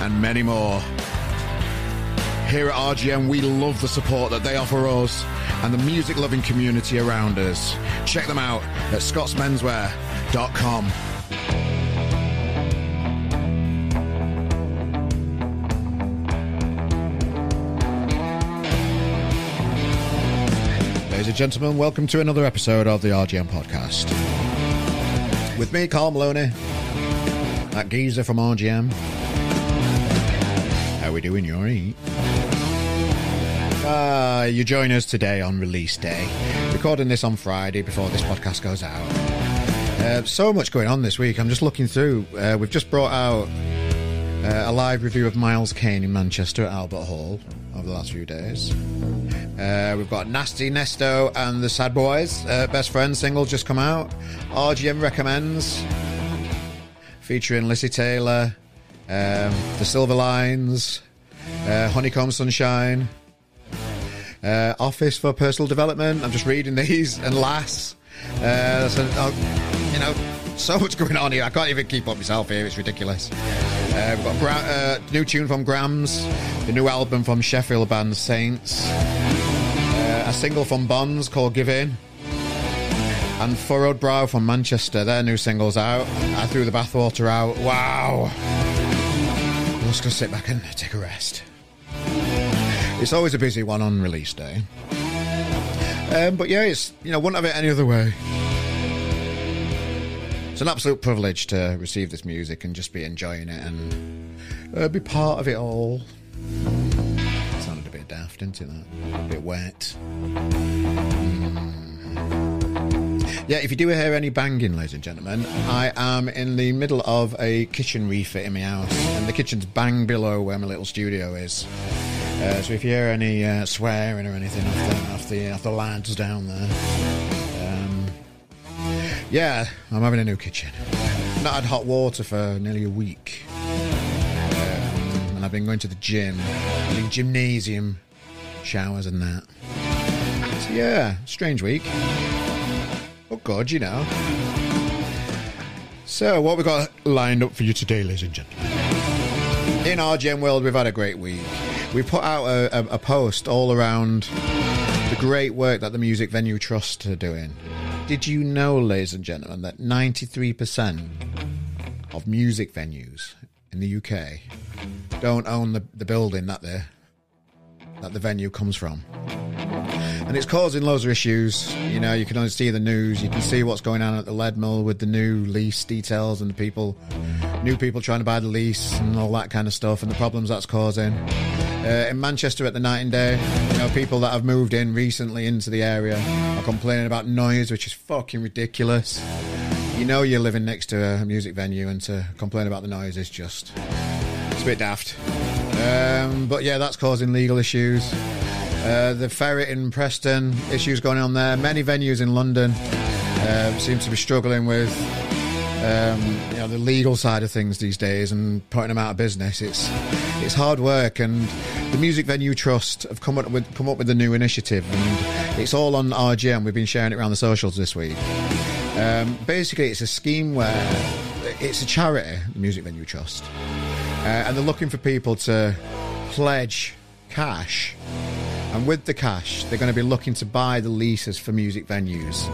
and many more. Here at RGM, we love the support that they offer us and the music loving community around us. Check them out at scottsmenswear.com. Ladies and gentlemen, welcome to another episode of the RGM podcast. With me, Carl Maloney, that geezer from RGM. How we doing, Yuri? Uh, you join us today on release day. Recording this on Friday before this podcast goes out. Uh, so much going on this week. I'm just looking through. Uh, we've just brought out uh, a live review of Miles Kane in Manchester at Albert Hall over the last few days. Uh, we've got Nasty Nesto and the Sad Boys. Uh, Best Friend single just come out. RGM recommends. Featuring Lissy Taylor, um, The Silver Lines, uh, Honeycomb Sunshine, uh, Office for Personal Development. I'm just reading these and Lass. Uh, so, uh, you know, so much going on here. I can't even keep up myself here. It's ridiculous. Uh, we've got Gra- uh, new tune from Grams, the new album from Sheffield band Saints, uh, a single from Bonds called Give In, and Furrowed Brow from Manchester. Their new singles out. I threw the bathwater out. Wow. Just gonna sit back and take a rest. It's always a busy one on release day. Um, but yeah, it's you know wouldn't have it any other way. It's an absolute privilege to receive this music and just be enjoying it and uh, be part of it all. It sounded a bit daft, didn't it? That? A bit wet. Mm. Yeah, if you do hear any banging, ladies and gentlemen, I am in the middle of a kitchen refit in my house, and the kitchen's bang below where my little studio is. Uh, so if you hear any uh, swearing or anything off the, off the off the lads down there, um, yeah, I'm having a new kitchen. Not had hot water for nearly a week, um, and I've been going to the gym, doing gymnasium showers and that. So yeah, strange week. God, you know. So what we got lined up for you today, ladies and gentlemen? In RGM world, we've had a great week. We put out a, a, a post all around the great work that the Music Venue Trust are doing. Did you know, ladies and gentlemen, that 93% of music venues in the UK don't own the, the building that the that the venue comes from? And it's causing loads of issues. You know, you can only see the news. You can see what's going on at the Leadmill with the new lease details and the people, new people trying to buy the lease and all that kind of stuff and the problems that's causing. Uh, in Manchester at the night and day, you know, people that have moved in recently into the area are complaining about noise, which is fucking ridiculous. You know, you're living next to a music venue, and to complain about the noise is just it's a bit daft. Um, but yeah, that's causing legal issues. Uh, the ferret in Preston, issues going on there. Many venues in London uh, seem to be struggling with um, you know the legal side of things these days and putting them out of business. It's it's hard work, and the Music Venue Trust have come up with come up with a new initiative, and it's all on RGM. We've been sharing it around the socials this week. Um, basically, it's a scheme where it's a charity, the Music Venue Trust, uh, and they're looking for people to pledge cash. And with the cash, they're going to be looking to buy the leases for music venues.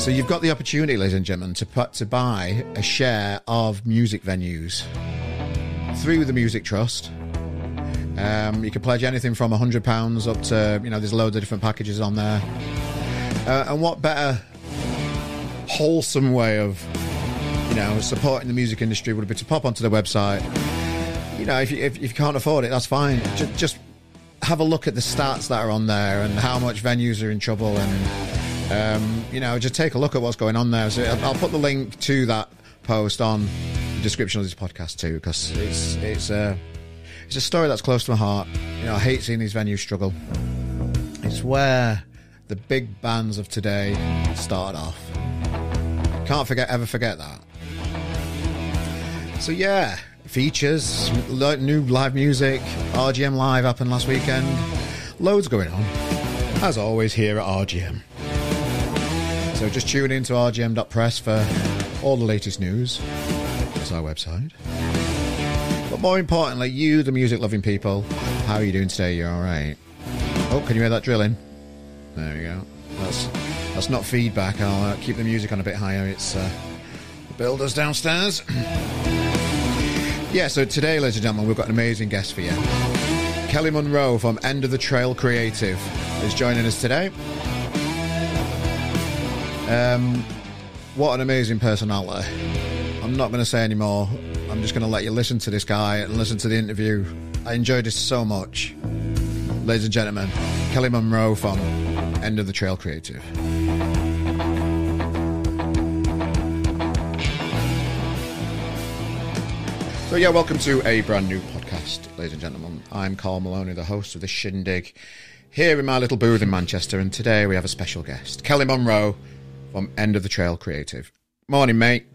So you've got the opportunity, ladies and gentlemen, to put to buy a share of music venues through the Music Trust. Um, you can pledge anything from hundred pounds up to you know there's loads of different packages on there. Uh, and what better wholesome way of you know supporting the music industry would be to pop onto the website. You know, if you, if, if you can't afford it, that's fine. Just, just have a look at the stats that are on there and how much venues are in trouble and um, you know just take a look at what's going on there so I'll put the link to that post on the description of this podcast too because it's it's uh, It's a story that's close to my heart. You know, I hate seeing these venues struggle. It's where the big bands of today started off. Can't forget, ever forget that. So yeah, features, new live music, RGM Live happened last weekend. Loads going on, as always here at RGM. So just tune in to rgm.press for all the latest news. That's our website. But more importantly, you, the music loving people, how are you doing today? You're all right? Oh, can you hear that drilling? There we go. That's that's not feedback. I'll uh, keep the music on a bit higher. It's uh, the builders downstairs. yeah. So today, ladies and gentlemen, we've got an amazing guest for you. Kelly Munro from End of the Trail Creative is joining us today. Um, what an amazing personality. I'm not going to say anymore. I'm just going to let you listen to this guy and listen to the interview. I enjoyed it so much. Ladies and gentlemen, Kelly Munro from End of the Trail Creative. So, yeah, welcome to a brand new podcast, ladies and gentlemen. I'm Carl Maloney, the host of the Shindig, here in my little booth in Manchester, and today we have a special guest, Kelly Munro from End of the Trail Creative. Morning, mate.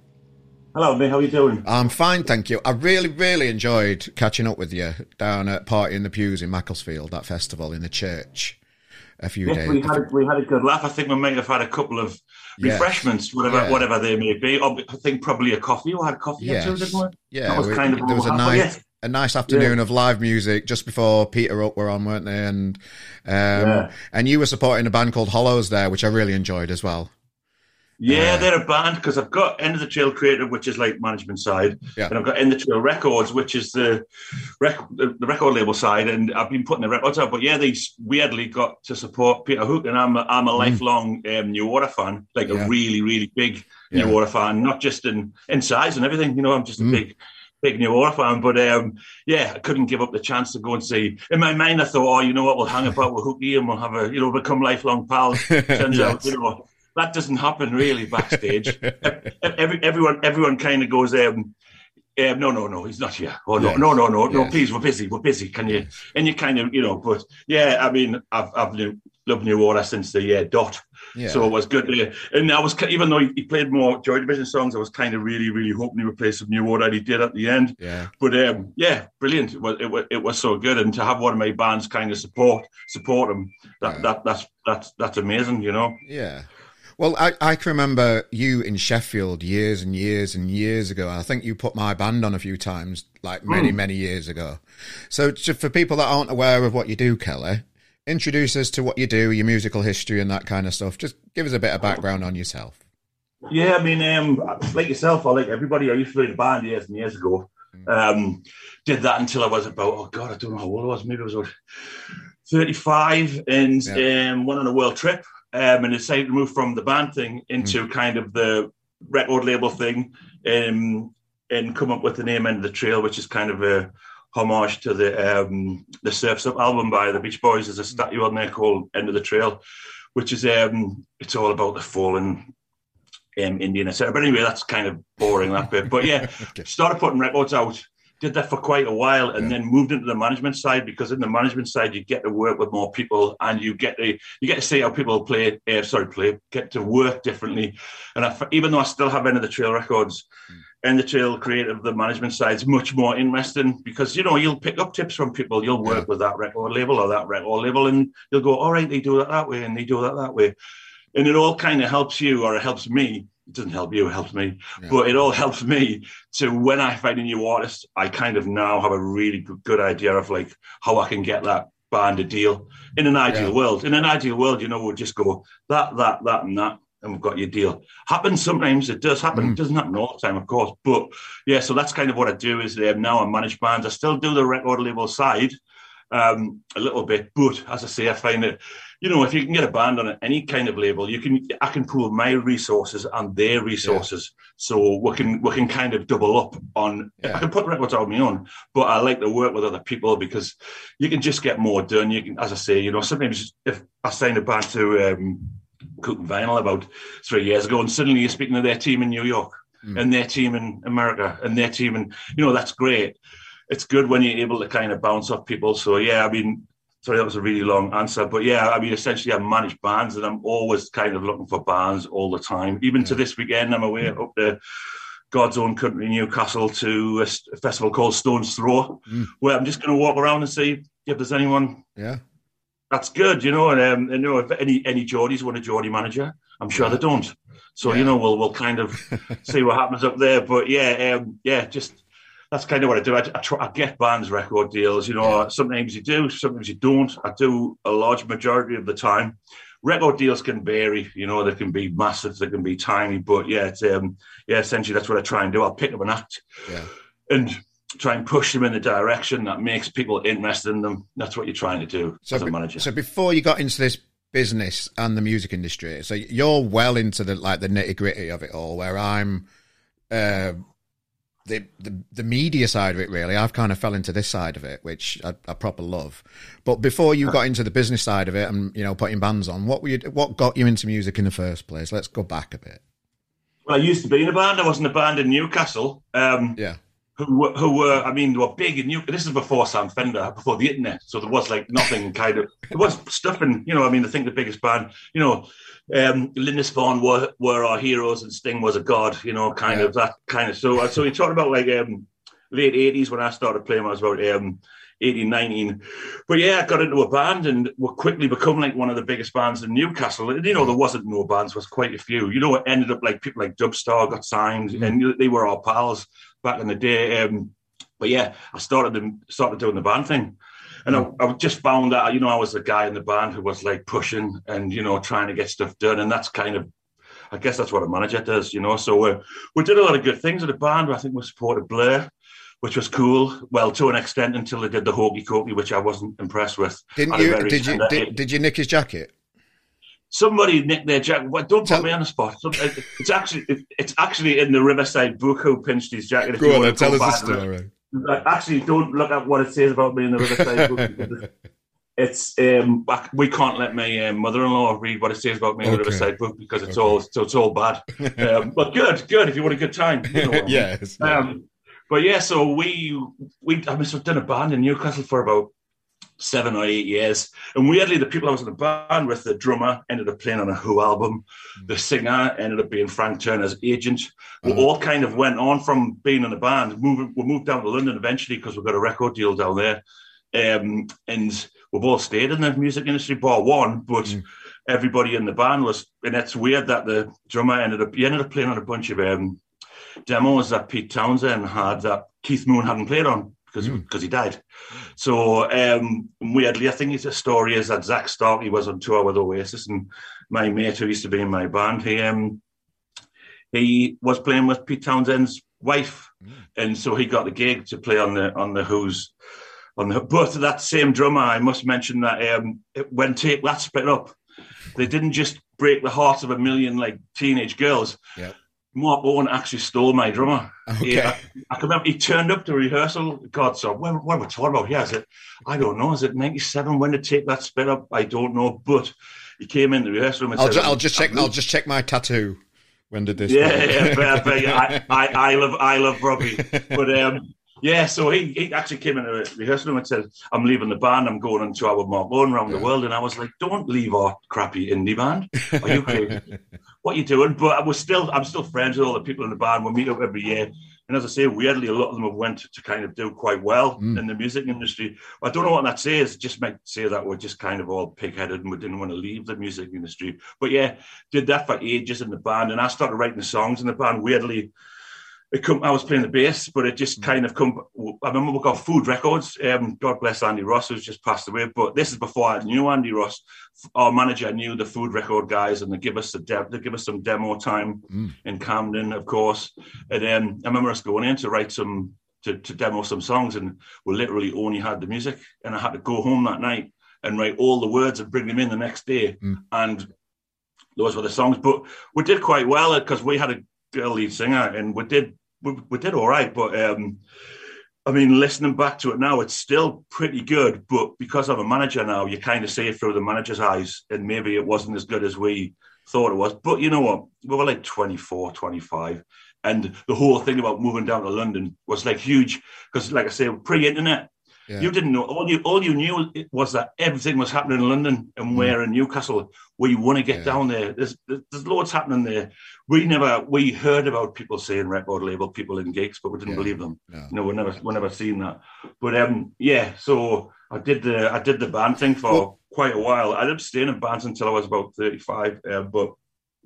Hello, mate. How are you doing? I'm fine, thank you. I really, really enjoyed catching up with you down at Party in the Pews in Macclesfield, that festival in the church a few yes, days. We had, we had a good laugh. I think we might have had a couple of refreshments, whatever yeah. whatever they may be. I think probably a coffee. We had coffee yes. or two, didn't we? Yeah, that was we, kind of there was a nice, a nice afternoon yeah. of live music just before Peter Hook were on, weren't they? And um, yeah. and you were supporting a band called Hollows there, which I really enjoyed as well. Yeah, they're a band because I've got End of the Trail Creative, which is like management side, yeah. and I've got End of the Trail Records, which is the, rec- the record label side, and I've been putting the records out. But yeah, they weirdly got to support Peter Hook, and I'm a, I'm a mm. lifelong um, New Order fan, like yeah. a really really big yeah. New Order fan, not just in in size and everything. You know, I'm just a mm. big big New Order fan. But um, yeah, I couldn't give up the chance to go and see. In my mind, I thought, oh, you know what, we'll hang about with Hooky and we'll have a, you know, become lifelong pals. Turns yes. out, you know, that doesn't happen really backstage. Every, everyone everyone kind of goes, um, um, no, no, no, he's not here. Oh no, yes. no, no, no, yes. no, please, we're busy, we're busy. Can you? Yes. And you kind of, you know, but yeah, I mean, I've I've loved New Order since the uh, dot. Yeah. So it was good. To, and I was even though he played more Joy Division songs, I was kind of really, really hoping he would play some New Order. And he did at the end. Yeah. But um, yeah, brilliant. It was, it was, it was so good, and to have one of my bands kind of support support him, that, yeah. that that's that's that's amazing. You know. Yeah. Well, I, I can remember you in Sheffield years and years and years ago. I think you put my band on a few times, like many, mm. many years ago. So, for people that aren't aware of what you do, Kelly, introduce us to what you do, your musical history, and that kind of stuff. Just give us a bit of background on yourself. Yeah, I mean, um, like yourself, or like everybody, I used to play in a band years and years ago. Mm. Um, did that until I was about, oh God, I don't know how old I was. Maybe I was about 35 and yeah. um, went on a world trip um, and decided to move from the band thing into mm. kind of the record label thing um, and come up with the name End of the Trail, which is kind of a homage to the um, the Surf's Up album by the Beach Boys. There's a statue on there called End of the Trail, which is um, it's all about the fallen um, Indian, etc. But anyway, that's kind of boring that bit. But yeah, okay. started putting records out did that for quite a while and yeah. then moved into the management side because in the management side you get to work with more people and you get to you get to see how people play uh, sorry play get to work differently and I, even though I still have end of the trail records mm. and the trail creative the management side is much more interesting because you know you'll pick up tips from people you'll work yeah. with that record label or that record label and you'll go all right they do that that way and they do that that way and it all kind of helps you or it helps me it doesn't help you, it helps me. Yeah. But it all helps me to when I find a new artist, I kind of now have a really good, good idea of like how I can get that band a deal. In an ideal yeah. world, in an ideal world, you know, we'll just go that, that, that, and that, and we've got your deal. Happens sometimes. It does happen. Mm. It doesn't happen all the time, of course. But yeah, so that's kind of what I do. Is um, now I manage bands. I still do the record label side um, a little bit, but as I say, I find it you know, if you can get a band on any kind of label, you can I can pool my resources and their resources, yeah. so we can we can kind of double up on. Yeah. I can put records on my own, but I like to work with other people because you can just get more done. You can, as I say, you know, sometimes if I signed a band to um, Cooking Vinyl about three years ago, and suddenly you're speaking to their team in New York mm. and their team in America and their team, and you know that's great it's good when you're able to kind of bounce off people. So yeah, I mean, sorry, that was a really long answer, but yeah, I mean, essentially, I manage bands, and I'm always kind of looking for bands all the time. Even yeah. to this weekend, I'm away up to God's own country, Newcastle, to a festival called Stones Throw, mm. where I'm just going to walk around and see if there's anyone. Yeah. That's good, you know, and, um, you know if any any Geordies want a Geordie manager, I'm sure yeah. they don't. So yeah. you know, we'll we'll kind of see what happens up there. But yeah, um, yeah, just that's kind of what I do. I, I, try, I get bands record deals. You know, yeah. sometimes you do, sometimes you don't. I do a large majority of the time. Record deals can vary. You know, they can be massive, they can be tiny. But yeah, it's, um, yeah, essentially that's what I try and do. I'll pick up an act, yeah. and try and push them in the direction that makes people interested in them. That's what you're trying to do so as a manager. So before you got into this business and the music industry, so you're well into the like the nitty gritty of it all. Where I'm. Uh, the, the the media side of it really. I've kind of fell into this side of it which i, I proper love. But before you got into the business side of it and you know putting bands on what were you what got you into music in the first place? Let's go back a bit. Well i used to be in a band. I was in a band in newcastle. Um, yeah. who who were I mean they were big in New. This is before Sam Fender, before the internet, so there was like nothing kind of there was stuff and you know I mean I think the biggest band you know um, Lindisfarne were were our heroes and Sting was a god you know kind yeah. of that kind of so so you talked about like um, late eighties when I started playing I was about um, 18, 19. But yeah, I got into a band and we quickly become like one of the biggest bands in Newcastle. And, you know, there wasn't no bands, was quite a few. You know, it ended up like people like Dubstar got signed mm. and they were our pals back in the day. Um, but yeah, I started them started doing the band thing. And I. I, just found that, you know, I was the guy in the band who was like pushing and, you know, trying to get stuff done. And that's kind of, I guess that's what a manager does, you know. So uh, we did a lot of good things at the band. I think we supported Blur which was cool. Well, to an extent, until they did the hokey cokey, which I wasn't impressed with. Didn't you? Did you? Did, did, you nick his jacket? Somebody nicked their jacket. Well, don't tell, put me on the spot. It's actually it's actually in the Riverside book who pinched his jacket. Go on, tell us the story. Actually, don't look at what it says about me in the Riverside book. it's um, we can't let my um, mother-in-law read what it says about me in the Riverside book because it's okay. all so it's all bad. Um, but good, good. If you want a good time, you know yes. Um, but yeah, so we we I mean, so done a band in Newcastle for about seven or eight years. And weirdly, the people I was in the band with, the drummer ended up playing on a Who album. Mm. The singer ended up being Frank Turner's agent. We mm. all kind of went on from being in the band. Moving, we moved down to London eventually because we got a record deal down there. Um, and we both stayed in the music industry, bar one, but mm. everybody in the band was, and it's weird that the drummer ended up, he ended up playing on a bunch of um, demos that Pete Townshend had that Keith Moon hadn't played on because mm. because he died. So um, weirdly, I think it's a story is that Zak Starkey was on tour with Oasis, and my mate who used to be in my band, he um, he was playing with Pete Townshend's wife, mm. and so he got the gig to play on the on the Who's. On the, but that same drummer, I must mention that um, when Take That split up, they didn't just break the hearts of a million like teenage girls. Yep Mark Owen actually stole my drummer. Okay. He, I, I, can remember he turned up to rehearsal. God, so what, what are we talking about here? Is said, I don't know. Is it 97 when to take that spit up? I don't know. But he came in the rehearsal room and I'll, said, ju- I'll just check. I'll just check my tattoo. When did this? Yeah, yeah, but, I, I, I love, I love Robbie. But um, yeah, so he, he actually came in the rehearsal room and said, I'm leaving the band, I'm going on tour with Mark Owen around the world. And I was like, don't leave our crappy indie band. Are you crazy? what are you doing? But I was still, I'm still friends with all the people in the band. We meet up every year. And as I say, weirdly, a lot of them have went to kind of do quite well mm. in the music industry. I don't know what that says. It just might say that we're just kind of all pig-headed and we didn't want to leave the music industry. But yeah, did that for ages in the band. And I started writing the songs in the band. Weirdly, it come, I was playing the bass, but it just mm. kind of come. I remember we got Food Records. Um, God bless Andy Ross, who's just passed away. But this is before I knew Andy Ross. Our manager knew the Food Record guys, and they give us a de- they give us some demo time mm. in Camden, of course. And then I remember us going in to write some to, to demo some songs, and we literally only had the music, and I had to go home that night and write all the words and bring them in the next day, mm. and those were the songs. But we did quite well because we had a lead singer, and we did we, we did all right, but um, I mean, listening back to it now, it's still pretty good. But because I'm a manager now, you kind of see it through the manager's eyes, and maybe it wasn't as good as we thought it was. But you know what? We were like 24, 25, and the whole thing about moving down to London was like huge because, like I say, pre-internet, yeah. You didn't know. All you all you knew was that everything was happening in London and mm. where in Newcastle, where you want to get yeah. down there. There's there's loads happening there. We never we heard about people saying record label people in gigs, but we didn't yeah. believe them. No. no, we never we never seen that. But um, yeah. So I did the I did the band thing for well, quite a while. I up staying in bands until I was about thirty five. Uh, but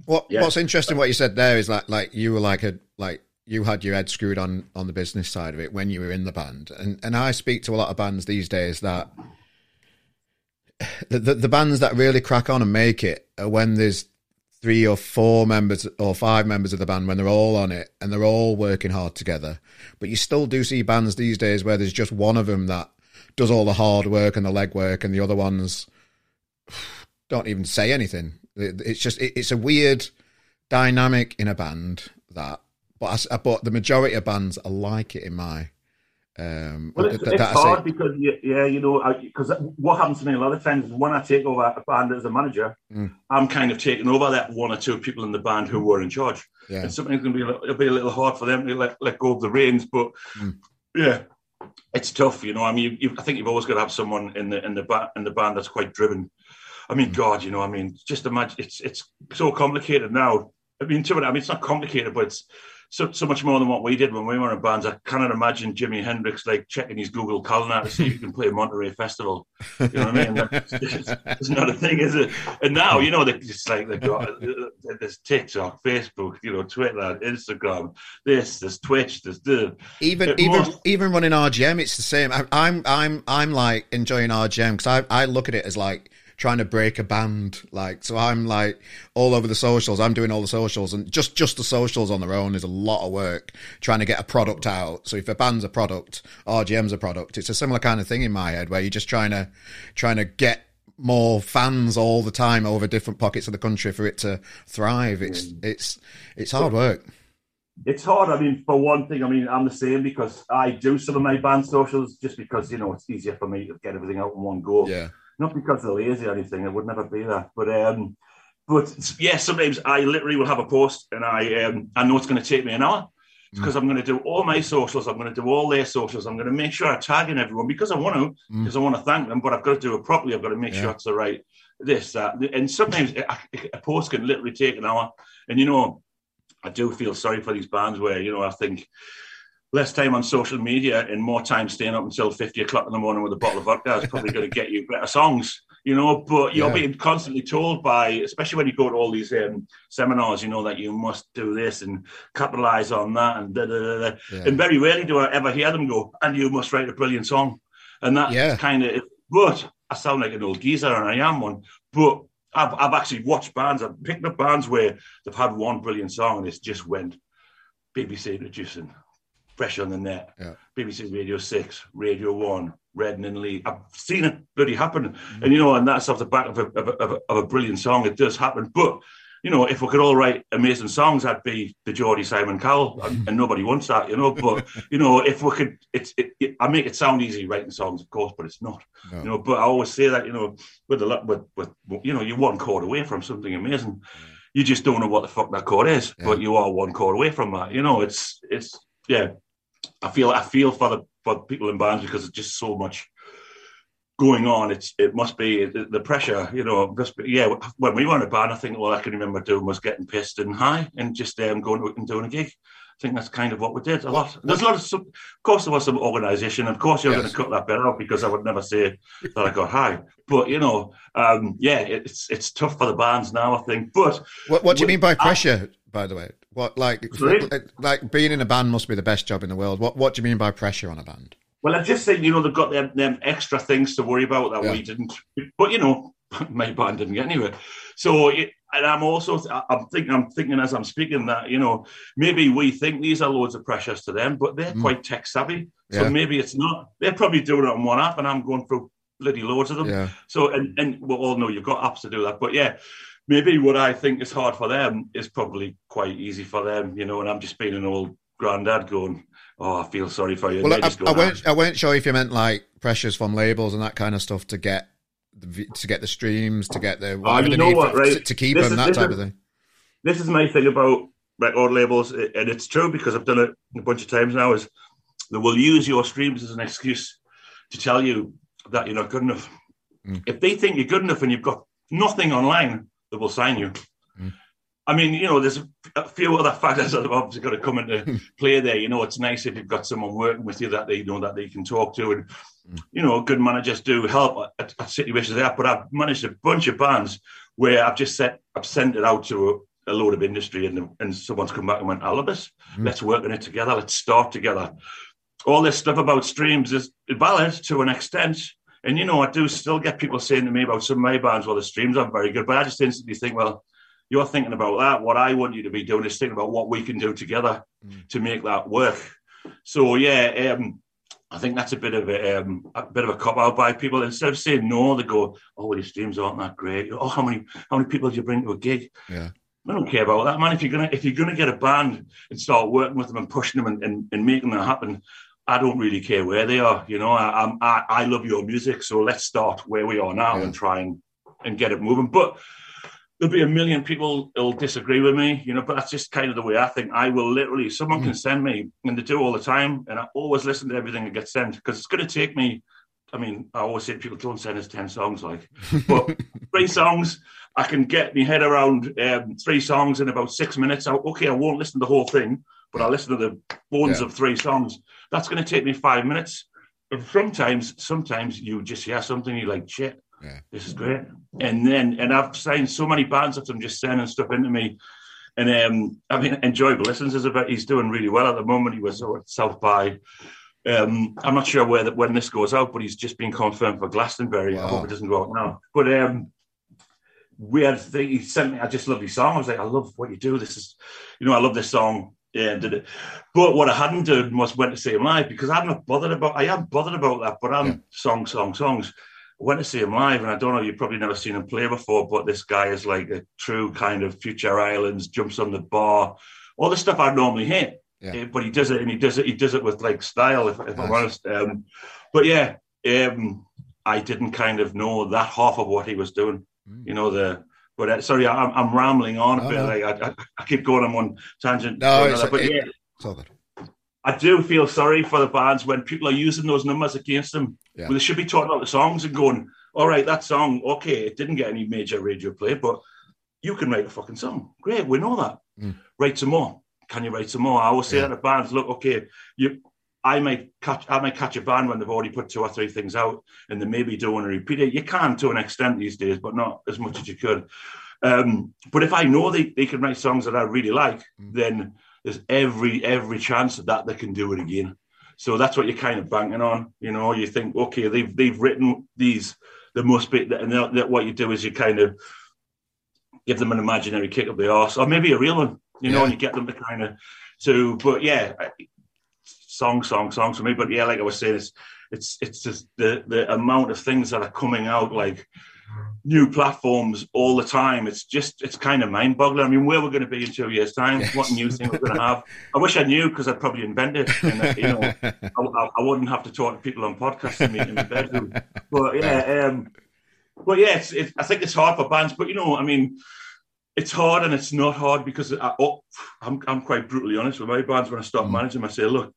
what yeah. what's interesting what you said there is like like you were like a like you had your head screwed on on the business side of it when you were in the band, and and I speak to a lot of bands these days that the, the, the bands that really crack on and make it are when there's three or four members or five members of the band when they're all on it and they're all working hard together. But you still do see bands these days where there's just one of them that does all the hard work and the legwork, and the other ones don't even say anything. It's just it's a weird dynamic in a band that but I, but the majority of bands are like it in my. Um, well, it's, it's hard because yeah, you know, because what happens to me a lot of times when I take over a band as a manager, mm. I'm kind of taking over that one or two people in the band who were in charge. Yeah. And something's going to be it'll be a little hard for them to let, let go of the reins, but mm. yeah, it's tough. You know, I mean, you, I think you've always got to have someone in the in the band in the band that's quite driven. I mean, mm. God, you know, I mean, just imagine it's it's so complicated now. I mean, to it, I mean, it's not complicated, but it's so so much more than what we did when we were in bands. I cannot imagine Jimi Hendrix like checking his Google Calendar to see if he can play a Monterey Festival. You know what I mean? it's not a thing, is it? And now you know they, it's like they've got uh, uh, there's TikTok, Facebook, you know, Twitter, Instagram, this, there's Twitch, there's the even even most... even running RGM. It's the same. I'm I'm I'm like enjoying RGM because I I look at it as like trying to break a band. Like, so I'm like all over the socials. I'm doing all the socials, and just just the socials on their own is a lot of work trying to get a product out. So if a band's a product, RGM's a product. It's a similar kind of thing in my head where you're just trying to trying to get more fans all the time over different pockets of the country for it to thrive. It's mm. it's it's hard work. It's hard. I mean, for one thing, I mean, I'm the same because I do some of my band socials just because you know it's easier for me to get everything out in one go. Yeah not because they're lazy or anything. It would never be that. But um, but yeah, sometimes I literally will have a post and I um, I know it's going to take me an hour because mm. I'm going to do all my socials. I'm going to do all their socials. I'm going to make sure I tag in everyone because I want to, because mm. I want to thank them. But I've got to do it properly. I've got to make yeah. sure it's the right this that. And sometimes a post can literally take an hour. And you know, I do feel sorry for these bands where you know I think less time on social media and more time staying up until 50 o'clock in the morning with a bottle of vodka is probably going to get you better songs, you know. But you're yeah. being constantly told by, especially when you go to all these um, seminars, you know, that you must do this and capitalize on that and da da da. da. Yeah. And very rarely do I ever hear them go, and you must write a brilliant song. And that's yeah. kind of, but I sound like an old geezer and I am one. But I've, I've actually watched bands, I've picked up bands where they've had one brilliant song and it's just went BBC introducing fresh on the net. Yeah. BBC Radio 6, Radio 1, Redden and Lee. I've seen it bloody happen. Mm-hmm. And, you know, and that's off the back of a, of, a, of a, brilliant song. It does happen. But, you know, if we could all write amazing songs, I'd be the Geordie Simon Cowell, and, and, nobody wants that, you know. But, you know, if we could, it's, it, it, I make it sound easy writing songs, of course, but it's not, no. you know. But I always say that, you know, with a lot, with, with, you know, you're one chord away from something amazing. You just don't know what the fuck that chord is, yeah. but you are one chord away from that. You know, it's, it's, yeah, I feel I feel for the for people in bands because it's just so much going on. It's it must be the pressure, you know. Just yeah, when we were in a band, I think all I can remember doing was getting pissed and high and just um, going to, and doing a gig. I think that's kind of what we did a lot. There's a lot of, of course, there was some organisation. Of course, you're yes. going to cut that bit out because I would never say that I got high. But you know, um, yeah, it's it's tough for the bands now. I think. But what, what do you mean by pressure? I, by the way, what like like being in a band must be the best job in the world. What what do you mean by pressure on a band? Well, I just think you know they've got them, them extra things to worry about that yeah. we didn't. But you know, my band didn't get anywhere. So, it, and I'm also I'm thinking I'm thinking as I'm speaking that you know maybe we think these are loads of pressures to them, but they're mm. quite tech savvy. So yeah. maybe it's not. They're probably doing it on one app, and I'm going through bloody loads of them. Yeah. So and and we all know you've got apps to do that, but yeah maybe what I think is hard for them is probably quite easy for them, you know. And I'm just being an old granddad going, "Oh, I feel sorry for you." Well, I, I, weren't, I weren't sure if you meant like pressures from labels and that kind of stuff to get the, to get the streams, to get the oh, you know what, right? to, to keep this them, is, that type is, of thing. This is my thing about record labels, and it's true because I've done it a bunch of times now. Is they will use your streams as an excuse to tell you that you're not good enough. Mm. If they think you're good enough and you've got nothing online, they will sign you. Mm. I mean, you know, there's a few other factors that have obviously got to come into play there. You know, it's nice if you've got someone working with you that they you know that they can talk to, and mm. you know, good managers do help at, at situations there. But I've managed a bunch of bands where I've just set, I've sent it out to a, a load of industry, and and someone's come back and went, "I love this. Mm. Let's work on it together. Let's start together." All this stuff about streams is valid to an extent, and you know, I do still get people saying to me about some of my bands, well, the streams aren't very good. But I just instantly think, well, you're thinking about that. What I want you to be doing is thinking about what we can do together mm. to make that work. So yeah, um, I think that's a bit of a, um, a bit of a cop out by people. Instead of saying no, they go, "Oh, well, your streams aren't that great." Oh, how many how many people do you bring to a gig? Yeah. I don't care about that, man. If you're gonna if you're gonna get a band and start working with them and pushing them and, and, and making that happen, I don't really care where they are. You know, I, I, I love your music, so let's start where we are now yeah. and try and, and get it moving. But there'll be a million people who'll disagree with me, you know, but that's just kind of the way I think. I will literally, someone mm. can send me, and they do all the time, and I always listen to everything that gets sent because it's going to take me. I mean, I always say people, don't send us 10 songs, like, but three songs, I can get my head around um, three songs in about six minutes. I, okay, I won't listen to the whole thing, but I'll listen to the bones yeah. of three songs. That's going to take me five minutes. And sometimes, sometimes you just hear something you're like, shit, yeah. this is great. And then, and I've signed so many bands of them just sending stuff into me. And um, I mean, enjoyable listens is about. He's doing really well at the moment. He was at South by. Um, I'm not sure where that when this goes out, but he's just been confirmed for Glastonbury. Wow. I hope it doesn't go out now. But um, we had he sent me. I just love your song. I was like, I love what you do. This is, you know, I love this song. Yeah, did it. But what I hadn't done was went to see him live because I'm not bothered about. I am bothered about that, but I'm yeah. song, song, songs. I went to see him live, and I don't know. You've probably never seen him play before, but this guy is like a true kind of Future Islands. Jumps on the bar, all the stuff I normally hate. Yeah. Eh, but he does it, and he does it. He does it with like style, if, if nice. I'm honest. Um, but yeah, um, I didn't kind of know that half of what he was doing. Mm. You know the but uh, sorry, I'm, I'm, rambling on a bit. No. Like, I, I, keep going on one tangent. No, it's, but it, yeah, it's all good. I do feel sorry for the bands when people are using those numbers against them. Yeah. Well, they should be talking about the songs and going, all right, that song, okay, it didn't get any major radio play, but you can write a fucking song. Great, we know that. Mm. Write some more. Can you write some more? I always say yeah. that to bands, look, okay, you I might catch I might catch a band when they've already put two or three things out and they maybe don't want to repeat it. You can to an extent these days, but not as much as you could. Um, but if I know they, they can write songs that I really like, mm. then there's every every chance that they can do it again. So that's what you're kind of banking on. You know, you think, okay, they've they've written these, there must be, and that what you do is you kind of give them an imaginary kick up the arse, or maybe a real one. You know, yeah. and you get them to kind of to. But yeah, song, song, songs for me. But yeah, like I was saying, it's it's it's just the the amount of things that are coming out like new platforms all the time. It's just it's kind of mind boggling. I mean, where we're going to be in two years' time, yes. what new thing we're going to have. I wish I knew because I'd probably invent it. And, you know, I, I, wouldn't have to talk to people on podcasts and meet in the bedroom. But yeah, um, but yeah, it's, it's, I think it's hard for bands. But you know, I mean. It's hard and it's not hard because I, oh, I'm, I'm quite brutally honest with my bands. When I start mm. managing, I say, look,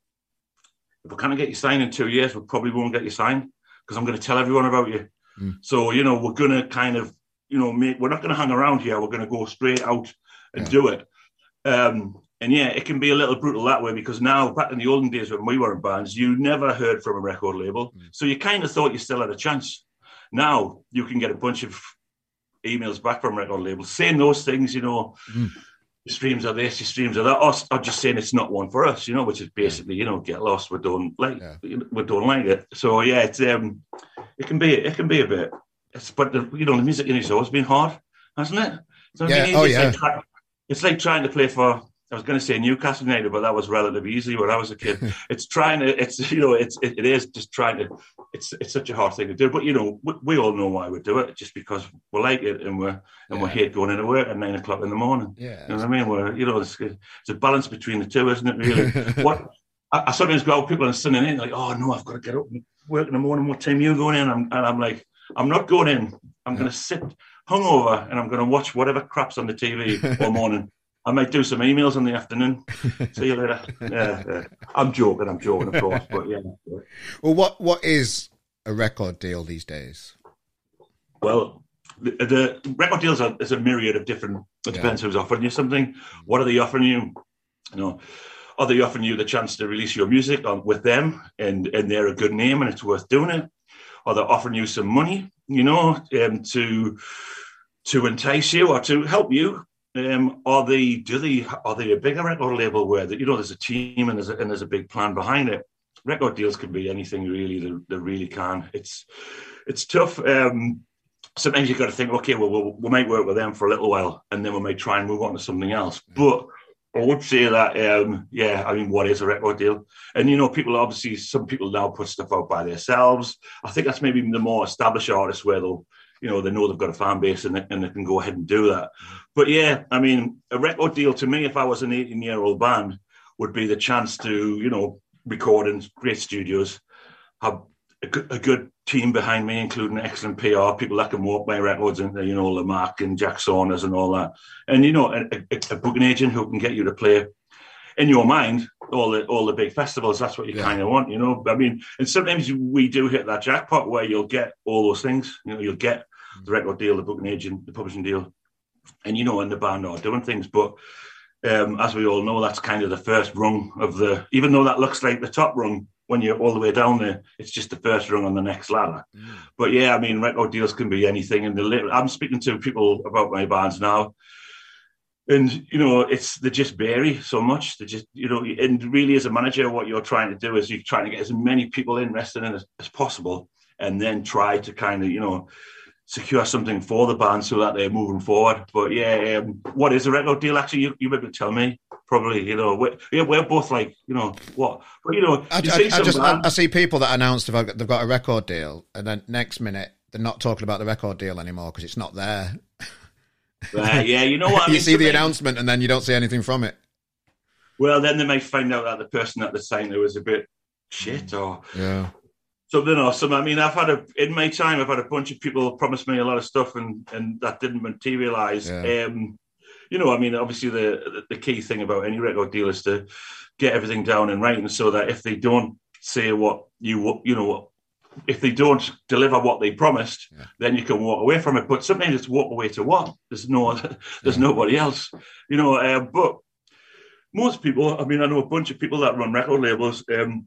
if we can't get you signed in two years, we probably won't get you signed because I'm going to tell everyone about you. Mm. So, you know, we're going to kind of, you know, make, we're not going to hang around here. We're going to go straight out and yeah. do it. Um, and yeah, it can be a little brutal that way because now, back in the olden days when we were in bands, you never heard from a record label. Mm. So you kind of thought you still had a chance. Now you can get a bunch of emails back from record labels saying those things, you know. Mm streams are this, your streams are that. Or, or just saying it's not one for us, you know, which is basically, you know, get lost. We don't like, yeah. we don't like it. So yeah, it's um, it can be, it can be a bit. It's but the, you know, the music industry has been hard, hasn't it? So, yeah. I mean, oh yeah. Like it's like trying to play for I was going to say Newcastle United, but that was relatively easy when I was a kid. it's trying to, it's you know, it's it, it is just trying to. It's it's such a hard thing to do, but you know, we, we all know why we do it, just because we like it and we're and yeah. we hate going into work at nine o'clock in the morning. Yeah, you know what I mean. We're you know, it's, it's a balance between the two, isn't it? Really. what I, I, sometimes go out people are sitting in like, oh no, I've got to get up and work in the morning. What time are you going in? I'm, and I'm like, I'm not going in. I'm yeah. going to sit hungover and I'm going to watch whatever craps on the TV all morning I might do some emails in the afternoon. See you later. Yeah, yeah, I'm joking. I'm joking, of course. But yeah. Well, what what is a record deal these days? Well, the, the record deals are is a myriad of different. It depends yeah. who's offering you something. What are they offering you? You know, are they offering you the chance to release your music on, with them, and and they're a good name and it's worth doing it? Are they offering you some money? You know, um, to to entice you or to help you um, are they do they are they a bigger record label where that you know there's a team and there's a, and there's a big plan behind it? Record deals can be anything really. They, they really can. It's it's tough. Um, sometimes you've got to think, okay, well, well, we might work with them for a little while, and then we might try and move on to something else. But I would say that, um, yeah, I mean, what is a record deal? And you know, people obviously, some people now put stuff out by themselves. I think that's maybe the more established artists where they'll you know, they know they've got a fan base and they, and they can go ahead and do that. But yeah, I mean, a record deal to me, if I was an 18 year old band, would be the chance to, you know, record in great studios, have a good, a good team behind me, including excellent PR, people that can walk my records and, you know, Lamacq and Jack Saunders and all that. And, you know, a, a, a booking agent who can get you to play in your mind all the all the big festivals. That's what you yeah. kind of want, you know. I mean, and sometimes we do hit that jackpot where you'll get all those things. You know, you'll get the record deal, the booking agent, the publishing deal, and you know, and the band are doing things. But um, as we all know, that's kind of the first rung of the. Even though that looks like the top rung when you're all the way down there, it's just the first rung on the next ladder. Mm. But yeah, I mean, record deals can be anything. And the I'm speaking to people about my bands now. And you know, it's they just vary so much. They just you know, and really, as a manager, what you're trying to do is you're trying to get as many people interested in as, as possible, and then try to kind of you know secure something for the band so that they're moving forward. But yeah, um, what is a record deal? Actually, you, you maybe tell me. Probably, you know, we're, yeah, we're both like, you know, what? But you know, I, you I, see I just band- I, see people that announced they've got, they've got a record deal, and then next minute they're not talking about the record deal anymore because it's not there. Right, yeah, you know what? I you mean, see the announcement, and then you don't see anything from it. Well, then they may find out that the person at the sign there was a bit shit, or yeah, something awesome. I mean, I've had a in my time, I've had a bunch of people promise me a lot of stuff, and and that didn't materialize. Yeah. Um, you know, I mean, obviously the the key thing about any record deal is to get everything down in writing, so that if they don't say what you you know if they don't deliver what they promised, yeah. then you can walk away from it. But sometimes it's walk away to what? There's no, there's yeah. nobody else, you know. Uh, but most people, I mean, I know a bunch of people that run record labels. Um,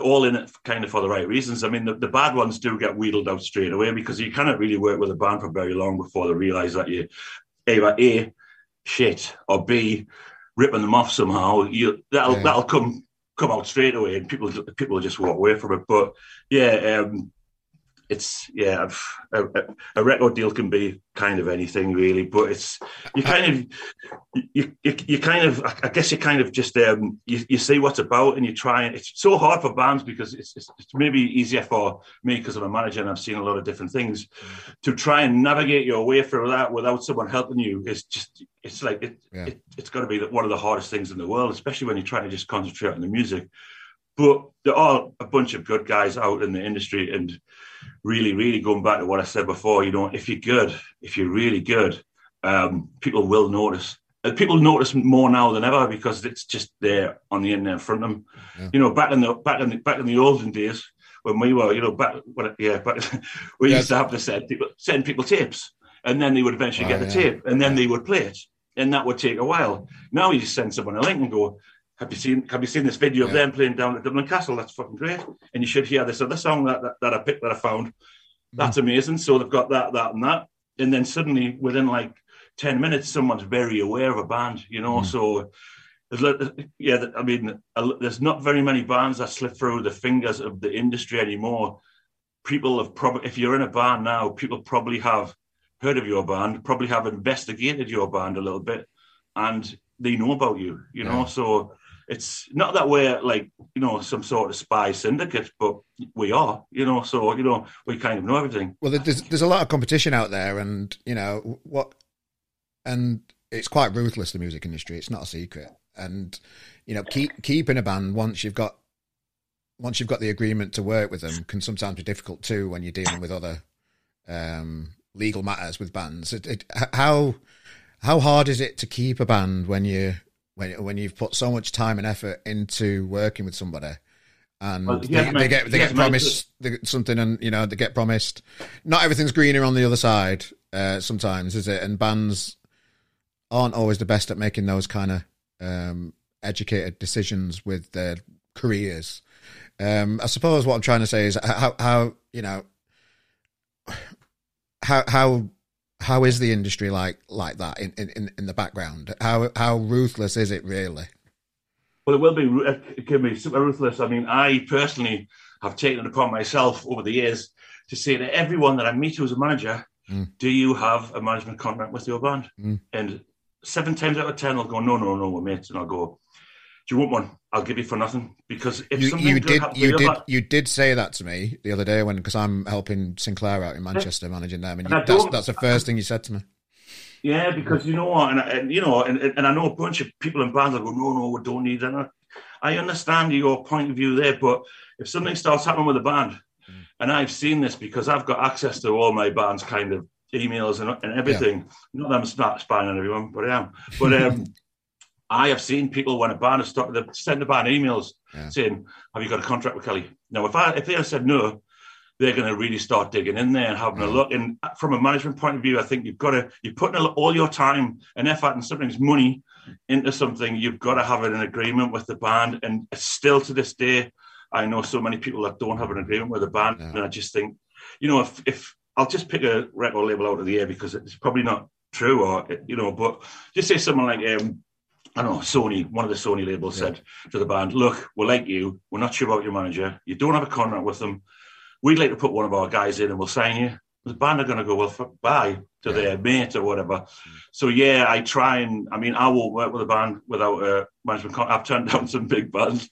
all in it kind of for the right reasons. I mean, the, the, bad ones do get wheedled out straight away because you cannot really work with a band for very long before they realise that you either a shit or b ripping them off somehow. You that'll yeah. that'll come come out straight away, and people people just walk away from it. But yeah, um, it's yeah, a, a, record deal can be kind of anything really, but it's you kind of you, you, you kind of I guess you kind of just um, you, you see what's about and you try and it's so hard for bands because it's, it's, it's maybe easier for me because I'm a manager and I've seen a lot of different things to try and navigate your way through that without someone helping you is just it's like it, yeah. it, it's got to be one of the hardest things in the world, especially when you're trying to just concentrate on the music. But there are a bunch of good guys out in the industry, and really, really going back to what I said before, you know, if you're good, if you're really good, um, people will notice. And people notice more now than ever because it's just there on the internet in front of them. Yeah. You know, back in the back in the back in the olden days when we were, you know, back when, yeah, but we yeah. used to have to send people send people tapes, and then they would eventually oh, get the yeah. tape, and then they would play it, and that would take a while. Now you just send someone a link and go, have you seen Have you seen this video yeah. of them playing down at Dublin Castle? That's fucking great. And you should hear this other song that that, that I picked that I found. That's mm. amazing. So they've got that, that, and that, and then suddenly within like ten minutes, someone's very aware of a band. You know, mm. so. Yeah, I mean, there's not very many bands that slip through the fingers of the industry anymore. People have probably, if you're in a band now, people probably have heard of your band, probably have investigated your band a little bit, and they know about you. You know, so it's not that we're like you know some sort of spy syndicate, but we are, you know. So you know we kind of know everything. Well, there's there's a lot of competition out there, and you know what, and it's quite ruthless. The music industry, it's not a secret, and you know keep keeping a band once you've got once you've got the agreement to work with them can sometimes be difficult too when you're dealing with other um, legal matters with bands. It, it, how How hard is it to keep a band when you when when you've put so much time and effort into working with somebody? And Well, they, they get they get promised they get something, and you know they get promised. Not everything's greener on the other side. Uh, sometimes is it? And bands aren't always the best at making those kind of um, educated decisions with their careers. Um, I suppose what I'm trying to say is how, how you know how how how is the industry like like that in, in, in the background? How how ruthless is it really? Well, it will be. It can be super ruthless. I mean, I personally have taken it upon myself over the years to say to everyone that I meet who's a manager, Mm. "Do you have a management contract with your band?" Mm. And seven times out of ten, they'll go, "No, no, no, we're mates." And I'll go, "Do you want one? I'll give you for nothing." Because if You, something you did you did band- you did say that to me the other day when because I'm helping Sinclair out in Manchester managing them, and And I you, that's that's the first thing you said to me. Yeah, because you know what, and, and you know, and, and I know a bunch of people in bands that go, no, no, we don't need that. I understand your point of view there, but if something starts happening with a band, Mm. and I've seen this because I've got access to all my band's kind of emails and, and everything. Not that I'm sp- spying on everyone, but I am. But um, I have seen people when a band has started, they send the band emails Yeah. saying, "Have you got a contract with Kelly?" Now, if I if they had said no, they're going to really start digging in there and having a look. And from a management point of view, I think you've got to you're putting all your time and effort and sometimes money into something. You've got to have an agreement with the band, and still to this day, I know so many people that don't have an agreement with the band, Yeah. and I just think, you know, if if I'll just pick a record label out of the air because it's probably not true, or you know, but just say someone like. Um, I don't know, Sony, one of the Sony labels Yeah. said to the band, Look, we're like you. We're not sure about your manager. You don't have a contract with them. We'd like to put one of our guys in and we'll sign you. The band are going to go, Well, fuck, bye to Yeah. their mate or whatever. So, yeah, I try and, I mean, I won't work with a band without a management contract. I've turned down some big bands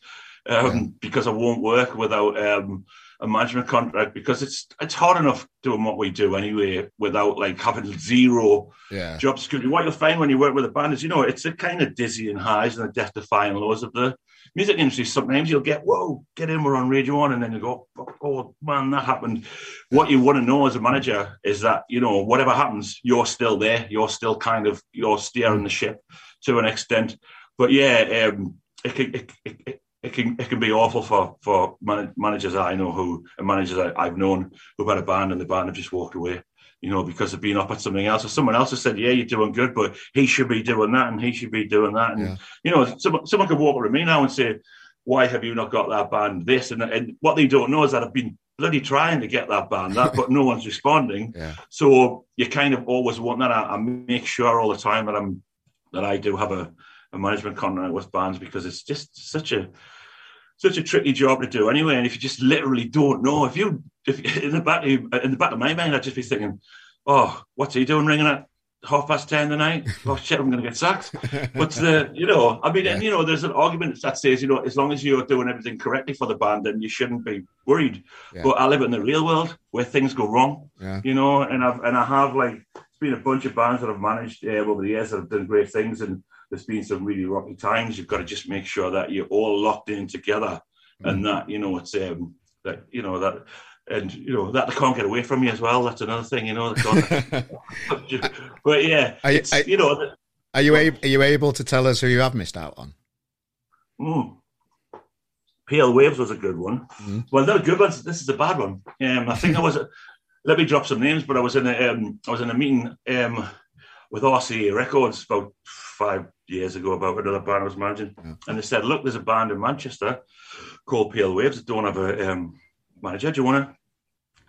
um, Yeah. because I won't work without um, a management contract because it's it's hard enough doing what we do anyway without like having zero Yeah, job security. What you'll find when you work with a band is, you know, it's a kind of dizzying highs and the death defying lows of the music industry. Sometimes you'll get, whoa, get in, we're on Radio One, and then you go, oh man, that happened. What you want to know as a manager is that, you know, whatever happens, you're still there. You're still kind of, you're steering the ship to an extent. But yeah, um, it it, it, it, can it can be awful for for man- managers I know who and managers I, I've known who've had a band and the band have just walked away you know, because they've been up at something else, or someone else has said, "Yeah, you're doing good, but he should be doing that, and he should be doing that." And Yeah. you know, someone, someone could walk up to me now and say, "Why have you not got that band this?" And, and what they don't know is that I've been bloody trying to get that band that, but no one's responding. yeah, So you kind of always want that. I, I make sure all the time that I'm that I do have a, a management contract with bands because it's just such a such a tricky job to do anyway. And if you just literally don't know, if you if in the back of, in the back of my mind, I'd just be thinking, oh, what's he doing ringing at half past ten tonight? Oh shit, I'm going to get sacked. What's the you know? I mean, and, you know, there's an argument that says you know, as long as you're doing everything correctly for the band, then you shouldn't be worried. Yeah. But I live in the real world where things go wrong yeah, you know, and I've and I have like it's been a bunch of bands that I've managed uh, over the years that have done great things, and there's been some really rocky times. You've got to just make sure that you're all locked in together, and that you know it's um that you know that. And you know that they can't get away from you as well. That's another thing, you know. but yeah, I- it's, I- you know, Are you able, are you able to tell us who you have missed out on? Mm. Pale Waves was a good one. Mhm. Well, they're good ones. This is a bad one. Um, I think I was. let me drop some names, but I was in a um, I was in a meeting um, with RCA Records about five years ago about another band I was managing, Yeah. and they said, "Look, there's a band in Manchester called Pale Waves that don't have a um, manager. Do you want to?"